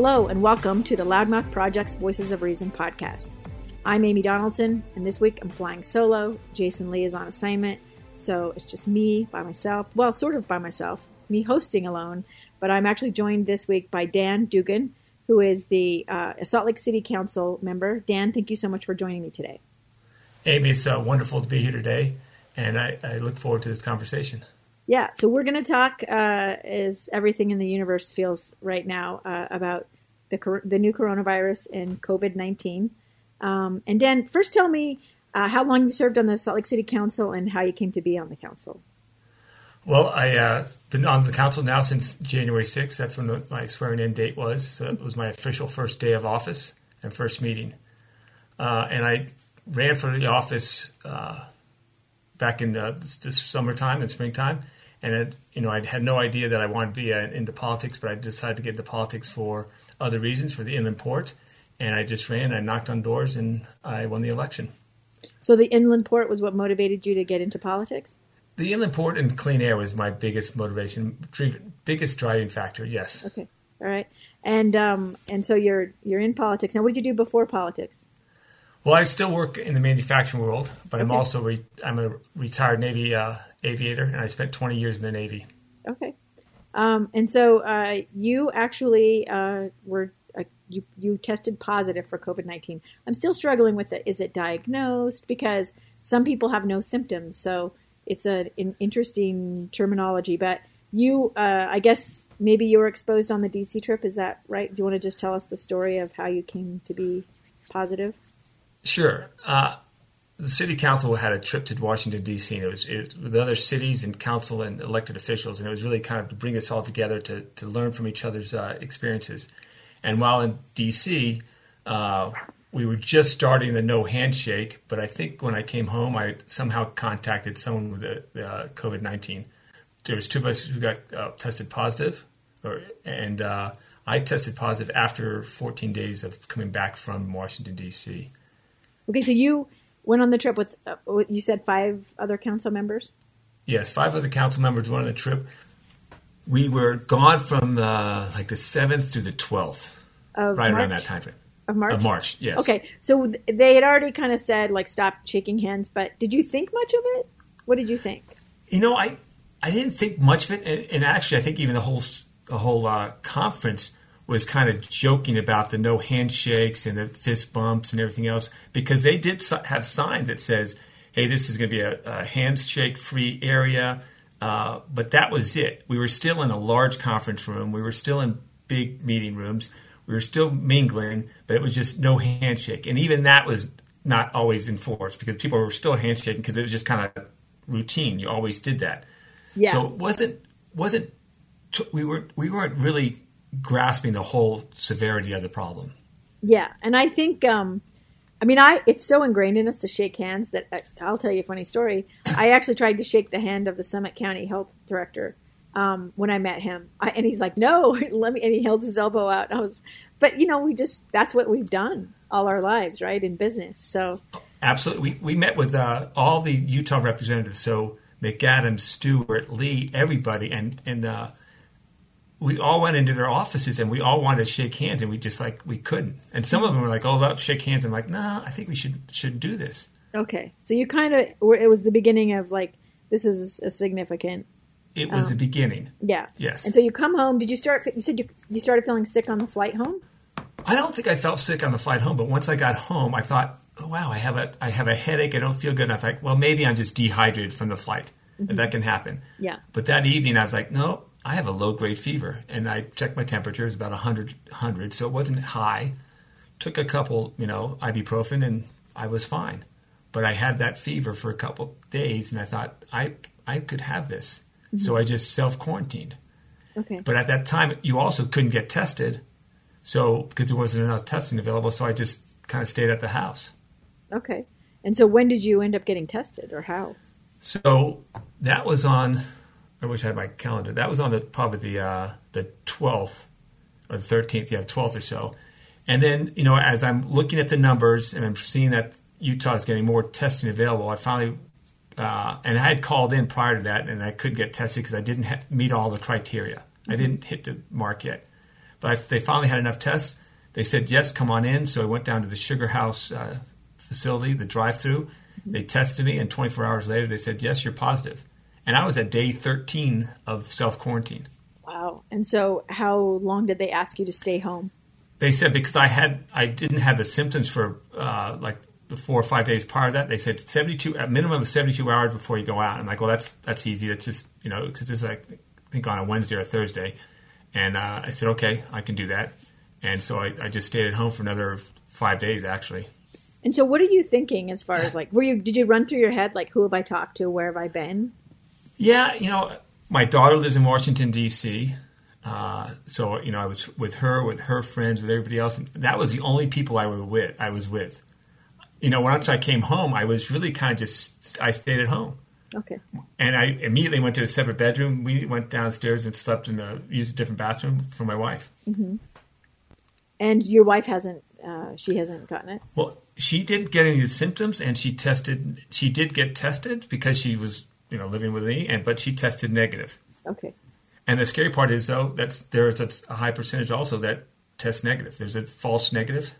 Hello, and welcome to the Loudmouth Project's Voices of Reason podcast. I'm Amy Donaldson, and this week I'm flying solo. Jason Lee is on assignment, so it's just me by myself. Well, sort of by myself, me hosting alone, but I'm actually joined this week by Dan Dugan, who is the uh, Salt Lake City Council member. Dan, thank you so much for joining me today. Amy, it's uh, wonderful to be here today, and I, I look forward to this conversation. Yeah, so we're going to talk uh, as everything in the universe feels right now uh, about the the new coronavirus and COVID nineteen. Um, and Dan, first tell me uh, how long you served on the Salt Lake City Council and how you came to be on the council. Well, I've uh, been on the council now since January 6th. That's when my swearing in date was. So it was my official first day of office and first meeting. Uh, and I ran for the office uh, back in the, this summertime and springtime and it, you know, I had no idea that I wanted to be uh, into politics, but I decided to get into politics for other reasons, for the inland port, and I just ran. I knocked on doors, and I won the election. So the inland port was what motivated you to get into politics. The inland port and clean air was my biggest motivation, biggest driving factor. Yes. Okay. All right. And um, and so you're you're in politics now. What did you do before politics? Well, I still work in the manufacturing world, but okay. I'm also re- I'm a retired Navy uh, aviator, and I spent 20 years in the Navy. Okay. Um, and so uh, you actually uh, were uh, you you tested positive for COVID nineteen. I'm still struggling with it. Is it diagnosed? Because some people have no symptoms, so it's a, an interesting terminology. But you, uh, I guess maybe you were exposed on the DC trip. Is that right? Do you want to just tell us the story of how you came to be positive? Sure. Uh, the city council had a trip to Washington D.C. and it was, it with other cities and council and elected officials, and it was really kind of to bring us all together to to learn from each other's uh, experiences. And while in D.C., uh, we were just starting the no handshake, but I think when I came home, I somehow contacted someone with the, uh, COVID nineteen. There was two of us who got uh, tested positive, or, and uh, I tested positive after 14 days of coming back from Washington D.C. Okay, so you went on the trip with uh, you said five other council members. Yes, five other council members went on the trip. We were gone from the, like the seventh to the twelfth, right March? around that time frame of March. Of March, yes. Okay, so they had already kind of said like stop shaking hands, but did you think much of it? What did you think? You know, I I didn't think much of it, and, and actually, I think even the whole the whole uh, conference was kind of joking about the no handshakes and the fist bumps and everything else because they did have signs that says, "Hey, this is going to be a, a handshake-free area." Uh, but that was it. We were still in a large conference room. We were still in big meeting rooms. We were still mingling, but it was just no handshake. And even that was not always enforced because people were still handshaking because it was just kind of routine. You always did that. Yeah. So it wasn't wasn't we were we weren't really grasping the whole severity of the problem. Yeah, and I think, um, I mean, I it's so ingrained in us to shake hands that uh, I'll tell you a funny story. I actually tried to shake the hand of the Summit County Health Director um, when I met him, I, and he's like, "No, let me," and he held his elbow out. I was, but you know, we just that's what we've done all our lives, right, in business. So absolutely, we we met with uh, all the Utah representatives, so McAdams, Stewart, Lee, everybody, and and uh, we all went into their offices and we all wanted to shake hands and we just like we couldn't. And some of them were like, "Oh, about shake hands." I'm like, "No, nah, I think we should should do this." Okay, so you kind of it was the beginning of like this is a significant. It was um, the beginning. Yeah. Yes. And so you come home. Did you start? You said you you started feeling sick on the flight home. I don't think I felt sick on the flight home, but once I got home, I thought, "Oh wow, I have a I have a headache. I don't feel good." And I thought, "Well, maybe I'm just dehydrated from the flight." Mm-hmm. That can happen. Yeah. But that evening, I was like, "No, I have a low grade fever. And I checked my temperature, it was about 100, 100, so it wasn't high. Took a couple, you know, ibuprofen and I was fine. But I had that fever for a couple days and I thought, I, I could have this. Mm-hmm. So I just self quarantined. Okay. But at that time, you also couldn't get tested. So, because there wasn't enough testing available, so I just kind of stayed at the house. Okay. And so when did you end up getting tested or how? So that was on I wish I had my calendar. That was on the probably the uh, the twelfth or the thirteenth, yeah, twelfth or so. And then you know, as I'm looking at the numbers and I'm seeing that Utah is getting more testing available, I finally uh, and I had called in prior to that, and I couldn't get tested because I didn't ha- meet all the criteria. I didn't hit the mark yet, but I, they finally had enough tests. They said yes, come on in. So I went down to the Sugar House uh, facility, the drive-through. They tested me, and 24 hours later, they said yes, you're positive and I was at day 13 of self quarantine. Wow. And so, how long did they ask you to stay home? They said because I had I didn't have the symptoms for uh, like the four or five days prior to that. They said 72 at minimum of 72 hours before you go out. I'm like, well, that's that's easy. That's just you know because it's like I think on a Wednesday or a Thursday, and uh, I said okay, I can do that. And so I, I just stayed at home for another five days actually. And so, what are you thinking as far as like, were you? Did you run through your head like, who have I talked to? Where have I been? Yeah, you know, my daughter lives in Washington D.C. Uh, so you know, I was with her, with her friends, with everybody else. And that was the only people I was with. I was with. You know, once I came home, I was really kind of just I stayed at home. Okay. And I immediately went to a separate bedroom. We went downstairs and slept in the used a different bathroom for my wife. Mm-hmm. And your wife hasn't. Uh, she hasn't gotten it. Well, she didn't get any of the symptoms, and she tested. She did get tested because she was you know, living with me, and but she tested negative. Okay. And the scary part is though that's there's a high percentage also that test negative. There's a false negative.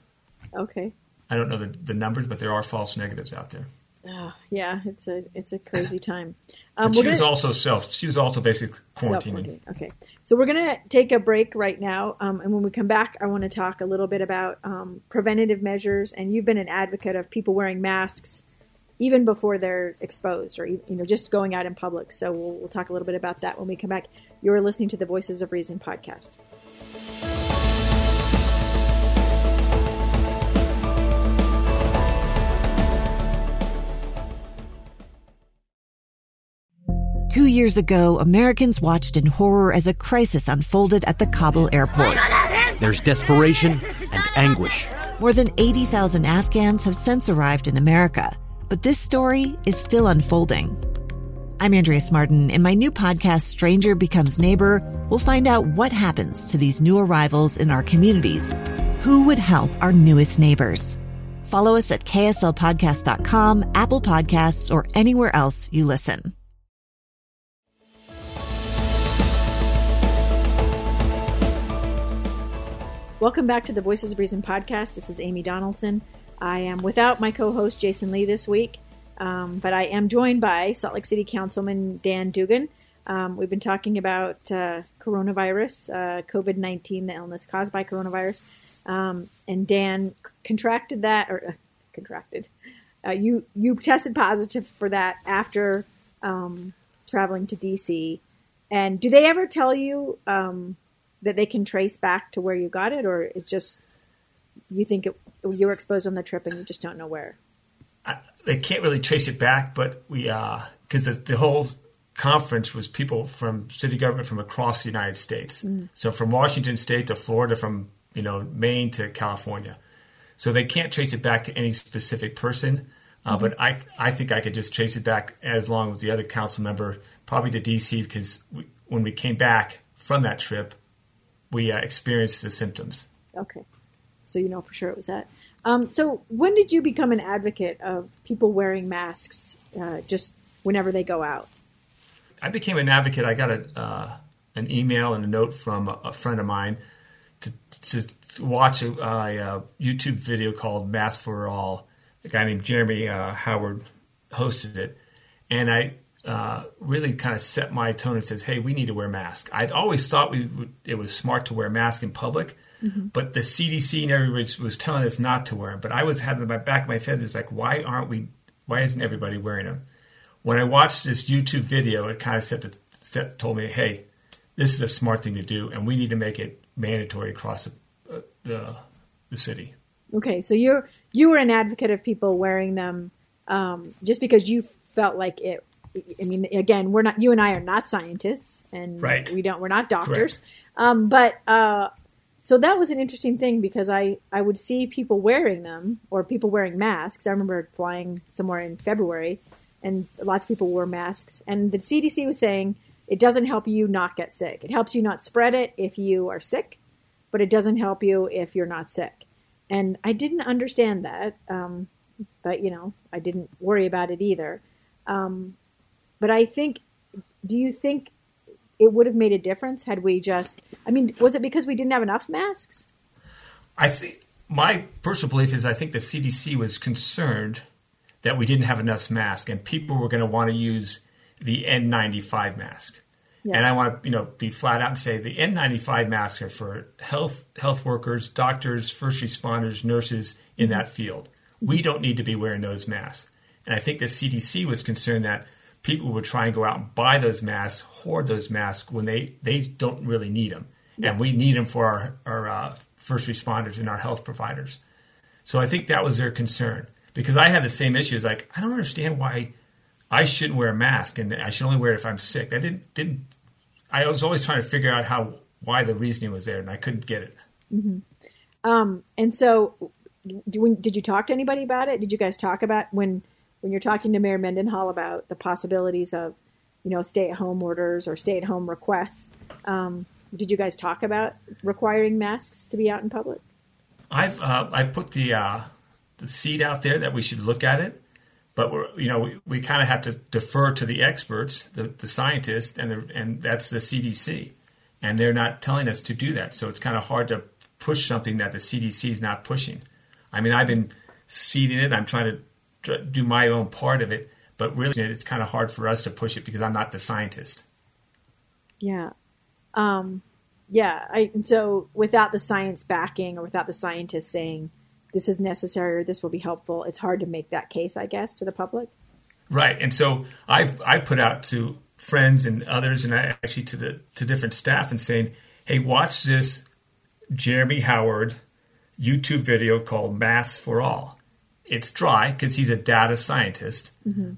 Okay. I don't know the, the numbers, but there are false negatives out there. Oh, yeah, it's a it's a crazy time. Um, she gonna, was also self. She was also basically quarantining. Okay, so we're gonna take a break right now, um, and when we come back, I want to talk a little bit about um, preventative measures. And you've been an advocate of people wearing masks even before they're exposed or you know just going out in public. So we'll, we'll talk a little bit about that when we come back. You're listening to the Voices of Reason podcast. Two years ago, Americans watched in horror as a crisis unfolded at the Kabul airport. There's desperation and anguish. More than 80,000 Afghans have since arrived in America but this story is still unfolding. I'm Andrea Martin. In my new podcast, Stranger Becomes Neighbor, we'll find out what happens to these new arrivals in our communities. Who would help our newest neighbors? Follow us at kslpodcast.com, Apple Podcasts, or anywhere else you listen. Welcome back to the Voices of Reason podcast. This is Amy Donaldson. I am without my co host Jason Lee this week, um, but I am joined by Salt Lake City Councilman Dan Dugan. Um, we've been talking about uh, coronavirus, uh, COVID 19, the illness caused by coronavirus. Um, and Dan contracted that, or uh, contracted. Uh, you you tested positive for that after um, traveling to DC. And do they ever tell you um, that they can trace back to where you got it, or it's just you think it, you were exposed on the trip and you just don't know where? I, they can't really trace it back, but we because uh, the, the, whole conference was people from city government from across the United States. Mm. So from Washington State to Florida, from you know Maine to California. So they can't trace it back to any specific person. Uh, mm-hmm. But I, I think I could just trace it back as long as the other council member, probably to DC, because we, when we came back from that trip, we uh, experienced the symptoms. Okay so you know for sure it was that. Um, so when did you become an advocate of people wearing masks uh, just whenever they go out? I became an advocate. I got a, uh, an email and a note from a, friend of mine to, to watch a, a, YouTube video called "Mask for All." A guy named Jeremy uh, Howard hosted it, and I uh, really kind of set my tone and says, "Hey, we need to wear masks." I'd always thought we it was smart to wear masks in public, Mm-hmm. But the CDC and everybody was telling us not to wear them. But I was having my back of my head was like, why aren't we? Why isn't everybody wearing them? When I watched this YouTube video, it kind of set the set, told me, hey, this is a smart thing to do, and we need to make it mandatory across the uh, the, the city. Okay, so you're you were an advocate of people wearing them um, just because you felt like it. I mean, again, we're not. You and I are not scientists, and Right. we don't. We're not doctors. Um, but uh, so that was an interesting thing because I I would see people wearing them or people wearing masks. I remember flying somewhere in February, and lots of people wore masks, and the CDC was saying it doesn't help you not get sick. It helps you not spread it if you are sick, but it doesn't help you if you're not sick. And I didn't understand that, um, but you know, I didn't worry about it either. Um, but I think, do you think it would have made a difference had we just? I mean, was it because we didn't have enough masks? I think my personal belief is I think the CDC was concerned that we didn't have enough masks and people were going to want to use the N95 mask. Yeah. And I want to, you know, be flat out and say the N95 masks are for health health workers, doctors, first responders, nurses in that field. We don't need to be wearing those masks. And I think the CDC was concerned that people would try and go out and buy those masks, hoard those masks when they, they don't really need them. And we need them for our, our uh, first responders and our health providers. So I think that was their concern because I had the same issues. Like, I don't understand why I shouldn't wear a mask and I should only wear it if I'm sick. I didn't, didn't, I was always trying to figure out how, why the reasoning was there and I couldn't get it. Um, and so, do we, did you talk to anybody about it? Did you guys talk about when when you're talking to Mayor Mendenhall about the possibilities of, you know, stay at home orders or stay at home requests? Um, did you guys talk about requiring masks to be out in public? I've uh, I put the uh, the seed out there that we should look at it, but we're you know we, we kind of have to defer to the experts, the, the scientists, and the, and that's the CDC, and they're not telling us to do that. So it's kind of hard to push something that the CDC is not pushing. I mean, I've been seeding it. I'm trying to do my own part of it, but really it's kind of hard for us to push it because I'm not the scientist. Yeah. Um, yeah. I, and so without the science backing or without the scientists saying this is necessary or this will be helpful, it's hard to make that case, I guess, to the public. Right, and so I I put out to friends and others, and I actually to the to different staff, and saying, "Hey, watch this Jeremy Howard YouTube video called Masks for All." It's dry because he's a data scientist,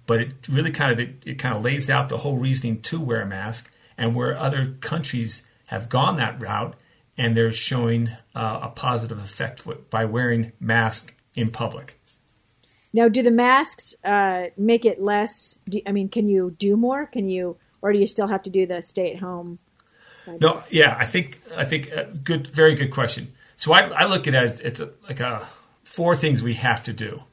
but it really kind of it, it kind of lays out the whole reasoning to wear a mask, and where other countries have gone that route, and they're showing uh, a positive effect by wearing masks in public. Now, do the masks uh, make it less? Do, I mean, can you do more? Can you, or do you still have to do the stay at home? No, yeah, I think I think uh, good, very good question. So I, I look at it as it's a, like a four things we have to do.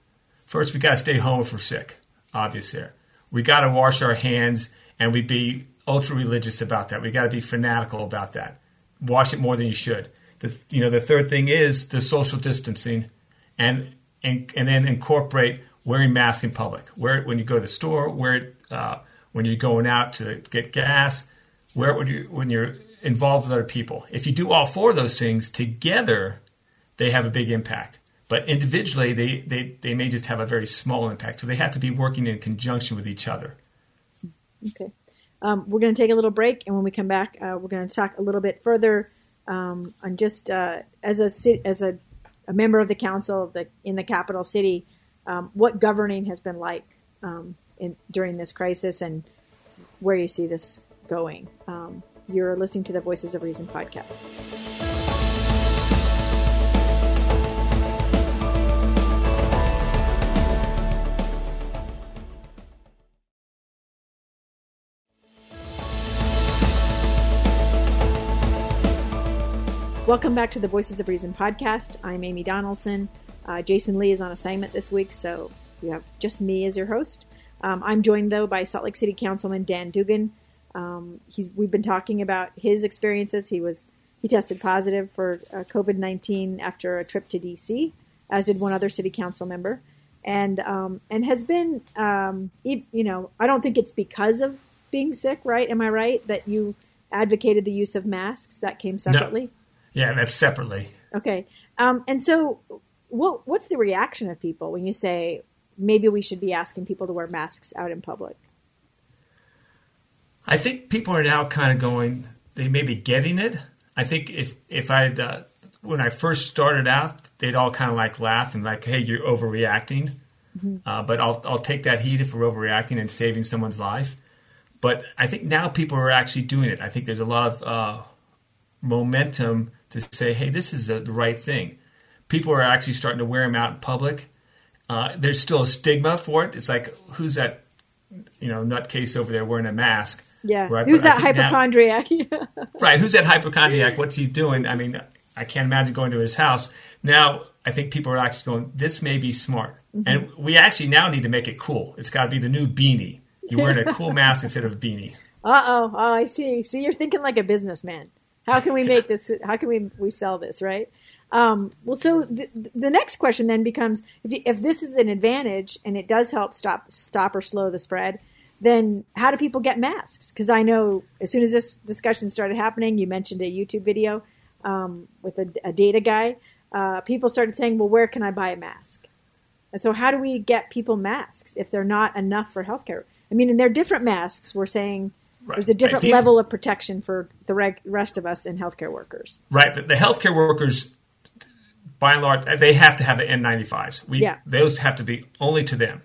First, we got to stay home if we're sick. Obvious there. We got to wash our hands, and we be ultra religious about that. We got to be fanatical about that. Wash it more than you should. The, you know, the third thing is the social distancing, and and and then incorporate wearing masks in public. Wear it when you go to the store. Wear it uh, when you're going out to get gas. Wear it when you when you're involved with other people. If you do all four of those things together, they have a big impact. But individually, they, they, they may just have a very small impact. So they have to be working in conjunction with each other. Okay. Um, we're going to take a little break, and when we come back, uh, we're going to talk a little bit further um, on just uh, as a as a, a member of the council of the in the capital city, um, what governing has been like um, in, during this crisis, and where you see this going. Um, you're listening to the Voices of Reason podcast. Welcome back to the Voices of Reason podcast. I'm Amy Donaldson. Uh, Jason Lee is on assignment this week, so you have just me as your host. Um, I'm joined though by Salt Lake City Councilman Dan Dugan. Um, he's we've been talking about his experiences. He was he tested positive for uh, COVID nineteen after a trip to DC, as did one other city council member, and um, and has been um, you know I don't think it's because of being sick, right? Am I right that you advocated the use of masks? That came separately. Yeah, that's separately. Okay. Um, and so, what what's the reaction of people when you say maybe we should be asking people to wear masks out in public? I think people are now kind of going, they may be getting it. I think if if I uh, when I first started out, they'd all kind of like laugh and like, "Hey, you're overreacting." Mm-hmm. Uh, but I'll I'll take that heat if we're overreacting and saving someone's life. But I think now people are actually doing it. I think there's a lot of uh, momentum to say, "Hey, this is the right thing." People are actually starting to wear them out in public. Uh, there's still a stigma for it. It's like, who's that, you know, nutcase over there wearing a mask? Yeah. Right? Who's but that hypochondriac? Now, right. Who's that hypochondriac? What's he doing? I mean, I can't imagine going to his house. Now, I think people are actually going, this may be smart. Mm-hmm. And we actually now need to make it cool. It's got to be the new beanie. You're wearing a cool mask instead of a beanie. Uh oh. Oh, I see. See, you're thinking like a businessman. How can we make this? How can we we sell this? Right. Um, well, so the, the next question then becomes: if, if this is an advantage and it does help stop stop or slow the spread, then how do people get masks? Because I know as soon as this discussion started happening, you mentioned a YouTube video um, with a, a, data guy. Uh, people started saying, "Well, where can I buy a mask?" And so, how do we get people masks if they're not enough for healthcare? I mean, and they're different masks. We're saying right. there's a different right. level of protection for the reg- rest of us and healthcare workers. Right. The, the healthcare workers, by and large, they have to have the N95s. We, yeah. Those have to be only to them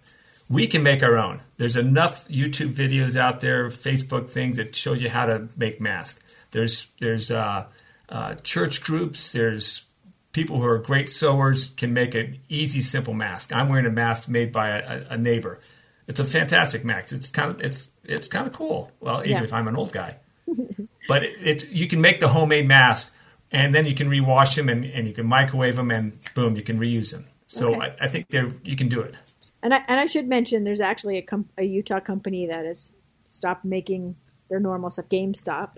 we can make our own. There's enough YouTube videos out there, Facebook things that show you how to make masks. There's there's uh, uh, church groups. There's people who are great sewers can make an easy, simple mask. I'm wearing a mask made by a, a neighbor. It's a fantastic mask. It's kind of it's it's kind of cool. Well, even yeah. if I'm an old guy, but it, it, you can make the homemade mask, and then you can rewash them, and, and you can microwave them, and boom, you can reuse them. So okay. I, I think you can do it. And I, and I should mention there's actually a, com- a Utah company that has stopped making their normal stuff, GameStop,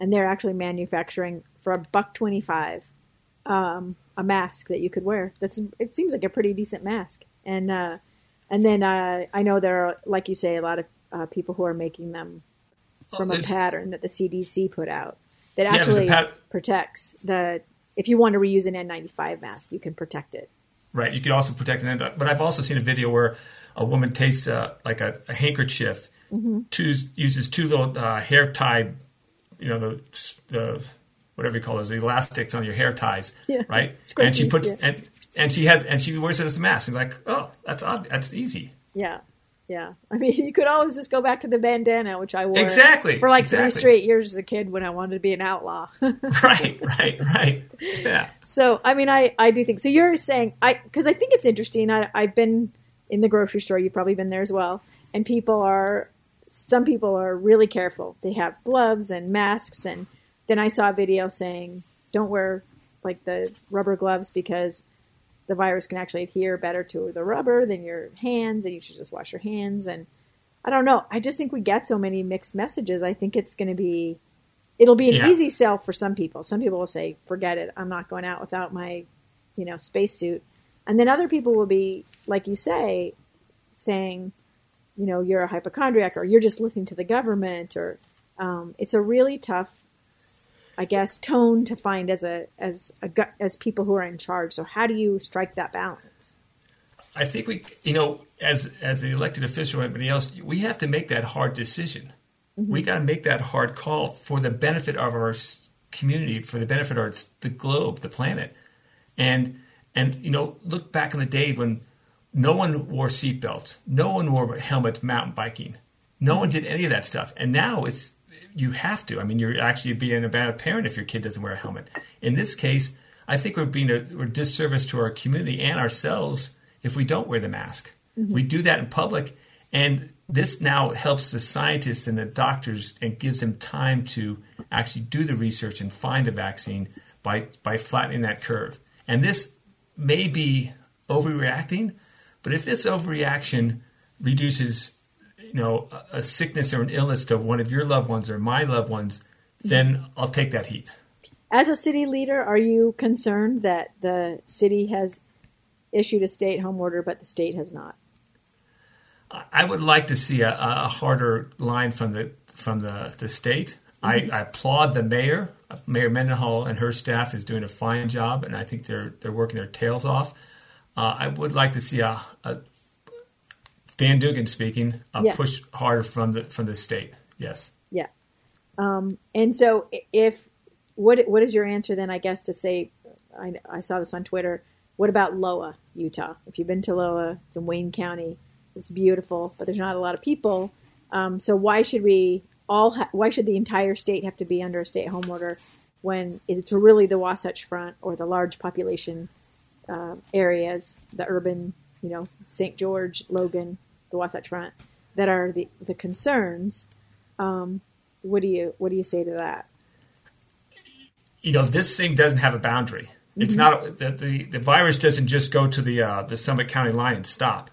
and they're actually manufacturing for a buck twenty five um, a mask that you could wear. That's it seems like a pretty decent mask. And uh, and then uh, I know there are, like you say, a lot of uh, people who are making them from a pattern that the CDC put out that actually yeah, pat- protects the. If you want to reuse an N95 mask, you can protect it right? You could also protect an end. But I've also seen a video where a woman takes uh, like a, a handkerchief, mm-hmm. two, uses two little uh, hair tie, you know, the, the whatever you call those elastics on your hair ties, yeah. right? and she puts yeah. and and she has and she wears it as a mask. And like, oh, that's odd. That's easy. Yeah. Yeah, I mean, you could always just go back to the bandana, which I wore exactly for like exactly. three straight years as a kid when I wanted to be an outlaw. right, right, right. Yeah. So, I mean, I I do think so. You're saying I because I think it's interesting. I I've been in the grocery store. You've probably been there as well, and people are some people are really careful. They have gloves and masks, and then I saw a video saying don't wear like the rubber gloves because the virus can actually adhere better to the rubber than your hands, and you should just wash your hands. And I don't know. I just think we get so many mixed messages. I think it's going to be, it'll be an yeah. easy sell for some people. Some people will say, "Forget it. I'm not going out without my, you know, spacesuit." And then other people will be, like you say, saying, you know, you're a hypochondriac, or you're just listening to the government, or um, it's a really tough I guess, tone to find as a as a as people who are in charge. So how do you strike that balance? I think we, you know, as as the elected official or anybody else, we have to make that hard decision. Mm-hmm. We got to make that hard call for the benefit of our community, for the benefit of the globe, the planet, and and you know, look back in the day when no one wore seatbelts, no one wore helmet mountain biking, no one did any of that stuff, and now it's you have to. I mean, you're actually being a bad parent if your kid doesn't wear a helmet. In this case, I think we're being a, we're disservice to our community and ourselves if we don't wear the mask. Mm-hmm. We do that in public, and this now helps the scientists and the doctors and gives them time to actually do the research and find a vaccine by by flattening that curve. And this may be overreacting, but if this overreaction reduces you know a sickness or an illness to one of your loved ones or my loved ones, then I'll take that heat. As a city leader, are you concerned that the city has issued a stay-at-home order, but the state has not? I would like to see a, a harder line from the from the, the state. Mm-hmm. I, I, applaud the mayor. Mayor Mendenhall and her staff is doing a fine job, and I think they're they're working their tails off. Uh, I would like to see a, a, Dan Dugan speaking, uh, yeah. push harder from the from the state. Yes. Yeah. Um, and so, if what what is your answer then? I guess to say, I, I saw this on Twitter. What about Loa, Utah? If you've been to Loa, it's in Wayne County. It's beautiful, but there's not a lot of people. Um, so why should we all? Ha- why should the entire state have to be under a stay-at-home order when it's really the Wasatch Front or the large population uh, areas, the urban, you know, St. George, Logan, the Wasatch Front, that are the the concerns? Um, what do you what do you say to that? You know, this thing doesn't have a boundary. It's not the, the the virus doesn't just go to the uh, the Summit County line and stop.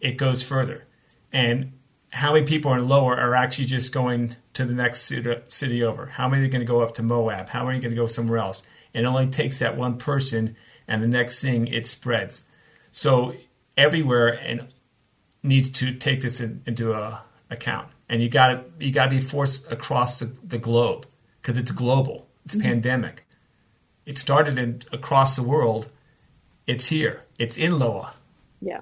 It goes further, and how many people in Loa are actually just going to the next city, city over? How many are going to go up to Moab? How many are going to go somewhere else? It only takes that one person, and the next thing it spreads. So everywhere and needs to take this in, into a, account, and you got to you got to be forced across the, the globe because it's global. It's pandemic. It started in across the world. It's here. It's in Loa. Yeah.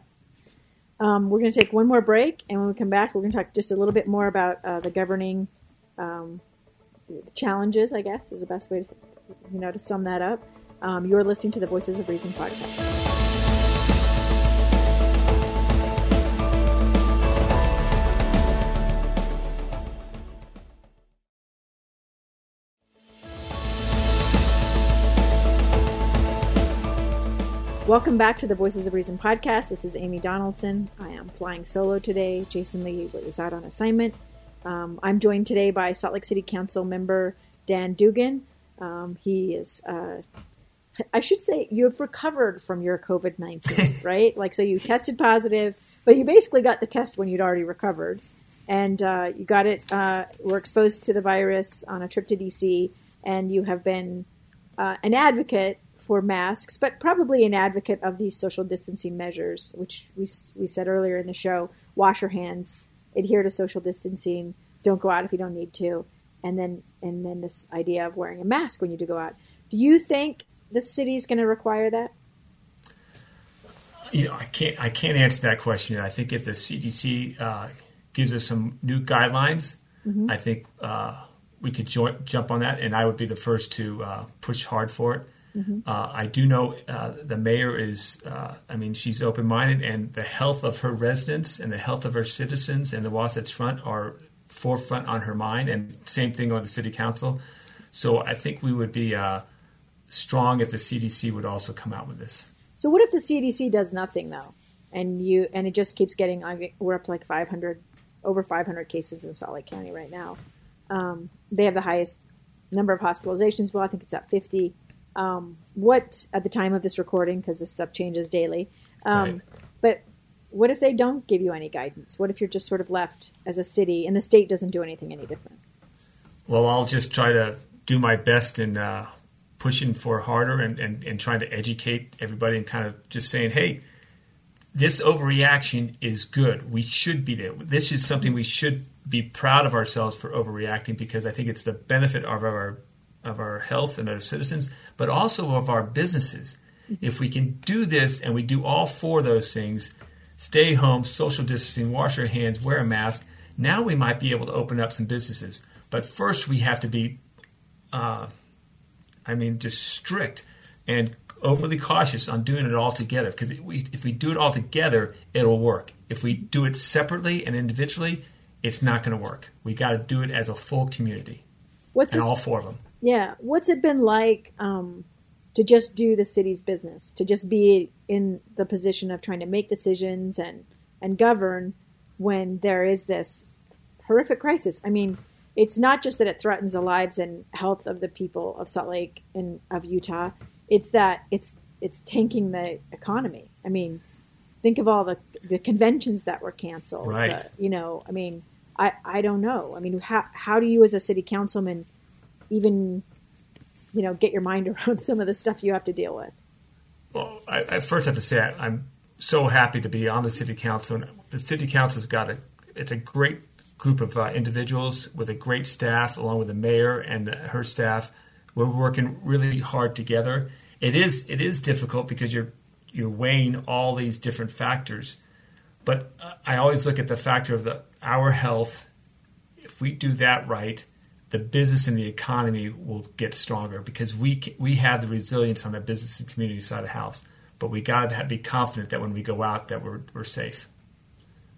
Um, we're going to take one more break, and when we come back, we're going to talk just a little bit more about uh, the governing um, challenges. I guess is the best way to, you know, to sum that up. Um, you're listening to the Voices of Reason podcast. Welcome back to the Voices of Reason podcast. This is Amy Donaldson. I am flying solo today. Jason Lee is out on assignment. Um, I'm joined today by Salt Lake City Council member Dan Dugan. Um, he is, uh, I should say, you have recovered from your COVID 19, right? Like, so you tested positive, but you basically got the test when you'd already recovered. And uh, you got it, uh, were exposed to the virus on a trip to DC, and you have been uh, an advocate for masks, but probably an advocate of these social distancing measures, which we, we said earlier in the show wash your hands, adhere to social distancing, don't go out if you don't need to, and then, and then this idea of wearing a mask when you do go out. Do you think the city is going to require that? You know, I can't I can't answer that question. I think if the CDC uh, gives us some new guidelines, I think uh, we could jump on that, and I would be the first to uh, push hard for it. Uh, I do know uh, the mayor is, uh, I mean, she's open minded, and the health of her residents and the health of her citizens and the Wasatch Front are forefront on her mind, and same thing on the city council. So I think we would be uh, strong if the CDC would also come out with this. So what if the CDC does nothing though, and you and it just keeps getting? We're up to like 500, over 500 cases in Salt Lake County right now. Um, they have the highest number of hospitalizations. Well, I think it's at 50. Um, what at the time of this recording, because this stuff changes daily. Um, Right. But what if they don't give you any guidance? What if you're just sort of left as a city and the state doesn't do anything any different? Well, I'll just try to do my best in uh, pushing for harder and, and, and trying to educate everybody and kind of just saying, hey, this overreaction is good. We should be there. This is something we should be proud of ourselves for overreacting because I think it's the benefit of our of our health and our citizens, but also of our businesses. If we can do this and we do all four of those things, stay home, social distancing, wash our hands, wear a mask, now we might be able to open up some businesses. But first, we have to be, uh, I mean, just strict and overly cautious on doing it all together. Because if we do it all together, it'll work. If we do it separately and individually, it's not going to work. We got to do it as a full community, What's and this, all four of them. Yeah? What's it been like um, to just do the city's business, to just be in the position of trying to make decisions and and govern when there is this horrific crisis? I mean, it's not just that it threatens the lives and health of the people of Salt Lake and of Utah. It's that it's it's tanking the economy. I mean, think of all the the conventions that were canceled. Right. the- you know, I mean, I I don't know. I mean, how how do you as a city councilman even you know get your mind around some of the stuff you have to deal with? Well, I, I first have to say I, I'm so happy to be on the city council. And the city council's got a it's a great group of uh, individuals with a great staff, along with the mayor and the, her staff. We're working really hard together. It is it is difficult because you're you're weighing all these different factors, but uh, I always look at the factor of the our health. If we do that right, the business and the economy will get stronger because we we have the resilience on the business and community side of the house. But we got to be confident that when we go out, that we're we're safe.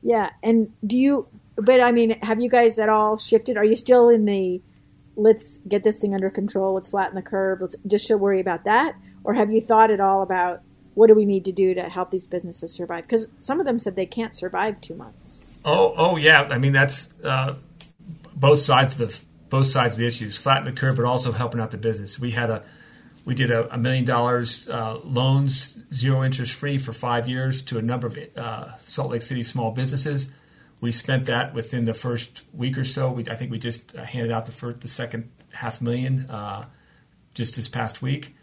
Yeah, and do you? But I mean, have you guys at all shifted? Are you still in the let's get this thing under control, let's flatten the curve, let's just worry about that, or have you thought at all about what do we need to do to help these businesses survive? Because some of them said they can't survive two months. Oh, oh yeah. I mean, that's uh, both sides of the both sides of the issues, flatten the curve, but also helping out the business. We had a we did a, a million dollars uh, loans, zero interest free for five years to a number of uh, Salt Lake City small businesses. We spent that within the first week or so. We, I think we just uh, handed out the first, the second half million uh, just this past week.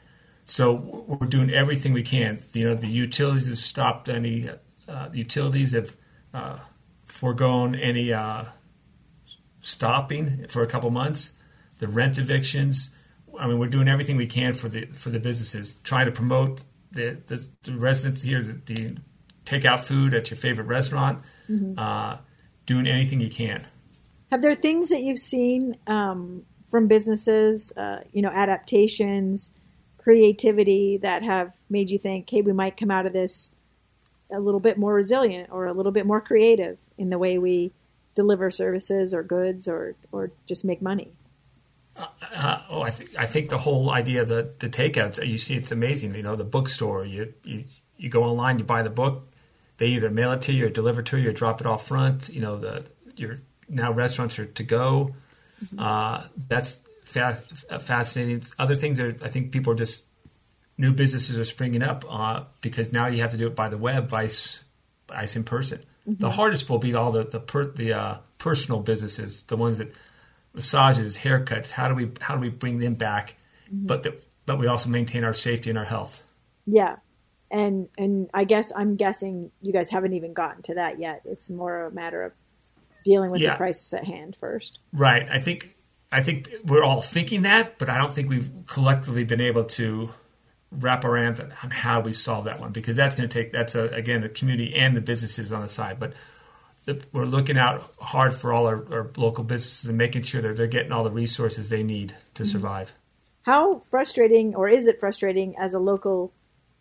So we're doing everything we can. You know, the utilities have stopped any uh, utilities have uh, foregone any stopping for a couple months. The rent evictions. I mean, we're doing everything we can for the for the businesses, trying to promote the the, the residents here, the, the take out food at your favorite restaurant, mm-hmm. uh, doing anything you can. Have there things that you've seen um, from businesses, uh, you know, adaptations, creativity that have made you think, hey, we might come out of this a little bit more resilient or a little bit more creative in the way we deliver services or goods or or just make money? Uh, uh, oh, I think I think the whole idea of the the takeouts. You see, it's amazing. You know, the bookstore. You you you go online, you buy the book. They either mail it to you, or deliver it to you, or drop it off front. You know, the your now restaurants are to go. Mm-hmm. Uh, that's fa- fascinating. Other things are, I think people are just new businesses are springing up uh, because now you have to do it by the web, vice vice in person. Mm-hmm. The hardest will be all the the, per, the uh, personal businesses, the ones that massages, haircuts. How do we how do we bring them back? Mm-hmm. But the, but we also maintain our safety and our health. Yeah, and and I guess I'm guessing you guys haven't even gotten to that yet. It's more a matter of dealing with yeah. the crisis at hand first. Right. I think I think we're all thinking that, but I don't think we've collectively been able to wrap our hands on how we solve that one because that's going to take that's a, again the community and the businesses on the side but the, we're looking out hard for all our, our, local businesses and making sure that they're getting all the resources they need to mm-hmm. survive. How frustrating or is it frustrating as a local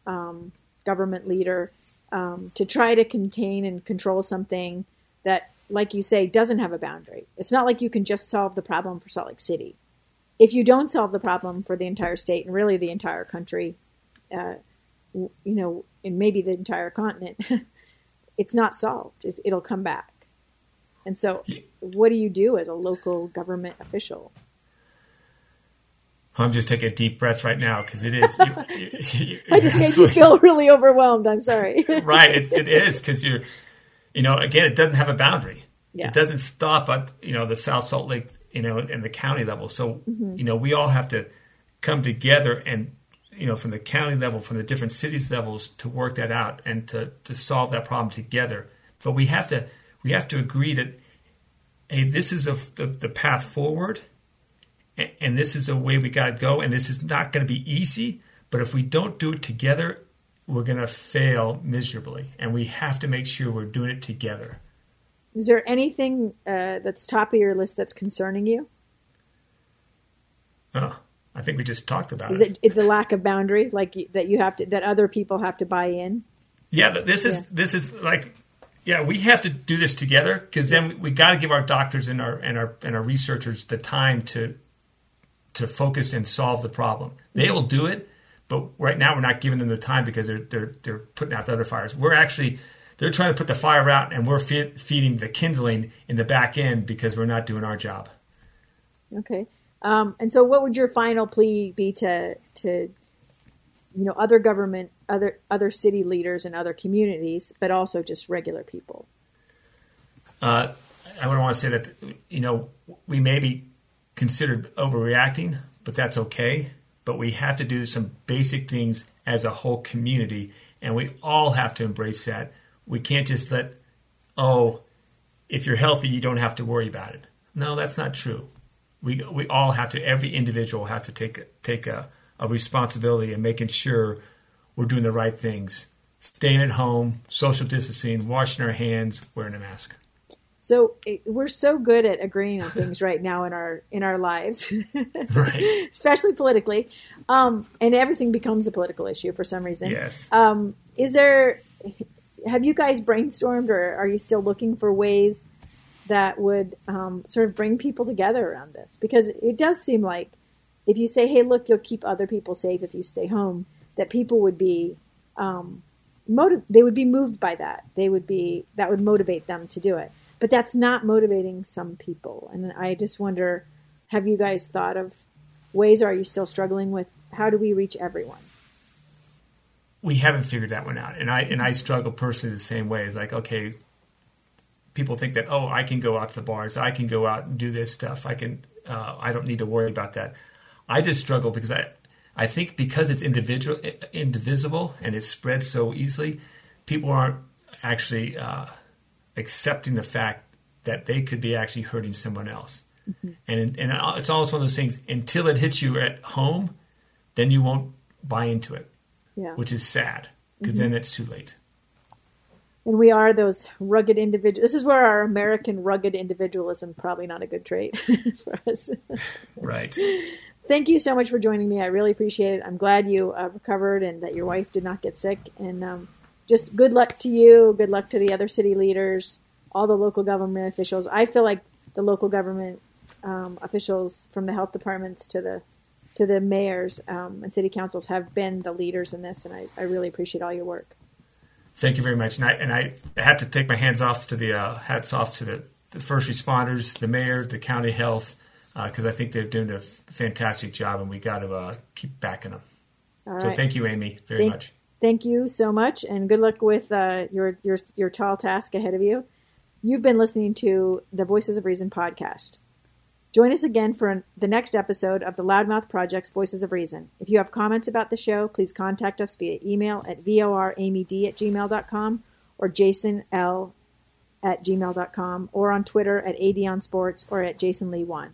um, government leader um, to try to contain and control something that like you say doesn't have a boundary? It's not like you can just solve the problem for salt lake city if you don't solve the problem for the entire state and really the entire country, uh, you know, and maybe the entire continent, it's not solved. It, it'll come back. And so, what do you do as a local government official? I'm just taking a deep breath right now because it is. You, you, I just made you feel really overwhelmed. I'm sorry. right, it's, it is because you're, you know, again, it doesn't have a boundary. Yeah. It doesn't stop at you know the South Salt Lake you know, and the county level. So, mm-hmm. you know, we all have to come together and, you know, from the county level, from the different cities levels to work that out and to, to solve that problem together. But we have to, we have to agree that, hey, this is a, the, the path forward and, and this is the way we got to go. And this is not going to be easy, but if we don't do it together, we're going to fail miserably. And we have to make sure we're doing it together. Is there anything uh, that's top of your list that's concerning you? Oh, I think we just talked about is it. Is it the lack of boundary, like that you have to, that other people have to buy in? Yeah, but this is yeah. this is like, yeah, we have to do this together because then we, we got to give our doctors and our and our and our researchers the time to to focus and solve the problem. They will do it, but right now we're not giving them the time because they're they're they're putting out the other fires. We're actually they're trying to put the fire out, and we're fe- feeding the kindling in the back end because we're not doing our job. Okay. Um, and so, what would your final plea be to to you know other government, other other city leaders, and other communities, but also just regular people? Uh, I would want to say that you know we may be considered overreacting, but that's okay. But we have to do some basic things as a whole community, and we all have to embrace that we can't just let, oh, if you're healthy, you don't have to worry about it. No, that's not true. We, we all have to, every individual has to take, take a, a responsibility in making sure we're doing the right things. Staying at home, social distancing, washing our hands, wearing a mask. So we're so good at agreeing on things right now in our in our lives, Right. especially politically, um, and everything becomes a political issue for some reason. Yes. Um, is there? Have you guys brainstormed, or are you still looking for ways that would um, sort of bring people together around this? Because it does seem like if you say, "Hey, look, you'll keep other people safe if you stay home," that people would be um, motiv- They would be moved by that. They would be that would motivate them to do it. But that's not motivating some people, and I just wonder: Have you guys thought of ways, or are you still struggling with how do we reach everyone? We haven't figured that one out, and I and I struggle personally the same way. It's like okay, people think that oh, I can go out to the bars, I can go out and do this stuff, I can, uh, I don't need to worry about that. I just struggle because I, I think because it's individual, indivisible, and it spreads so easily, people aren't actually uh, accepting the fact that they could be actually hurting someone else. And and it's always one of those things. Until it hits you at home, then you won't buy into it Yeah. which is sad because then it's too late. And we are those rugged individuals. This is where our American rugged individualism probably not a good trait for us. Right. Thank you so much for joining me. I really appreciate it. I'm glad you uh, recovered and that your wife did not get sick. And um, just good luck to you. Good luck to the other city leaders, all the local government officials. I feel like the local government um, officials, from the health departments to the to the mayors um, and city councils, have been the leaders in this, and I, I really appreciate all your work. Thank you very much. And I, and I have to take my hands off to the uh, hats off to the, the first responders, the mayor, the county health, because I think they're doing a fantastic job, and we got to uh, keep backing them. All So right. thank you, Amy, very Thank- much. Thank you so much, and good luck with uh, your your your tall task ahead of you. You've been listening to the Voices of Reason podcast. Join us again for the next episode of the Loudmouth Project's Voices of Reason. If you have comments about the show, please contact us via email at voramyd at gmail.com or jasonl at gmail.com or on Twitter at adonsports or at jasonlee1.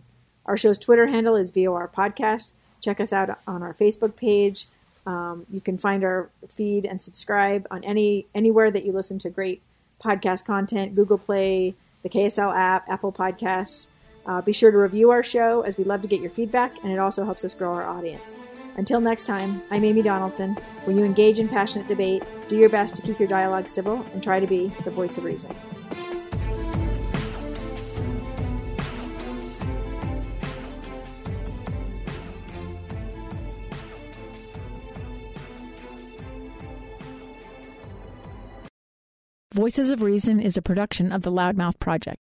Our show's Twitter handle is VOR Podcast. Check us out on our Facebook page. Um, you can find our feed and subscribe on any anywhere that you listen to great podcast content Google Play, the KSL app, Apple Podcasts. Uh, be sure to review our show as we love to get your feedback and it also helps us grow our audience. Until next time, I'm Amy Donaldson. When you engage in passionate debate, do your best to keep your dialogue civil and try to be the voice of reason. Voices of Reason is a production of the Loudmouth Project.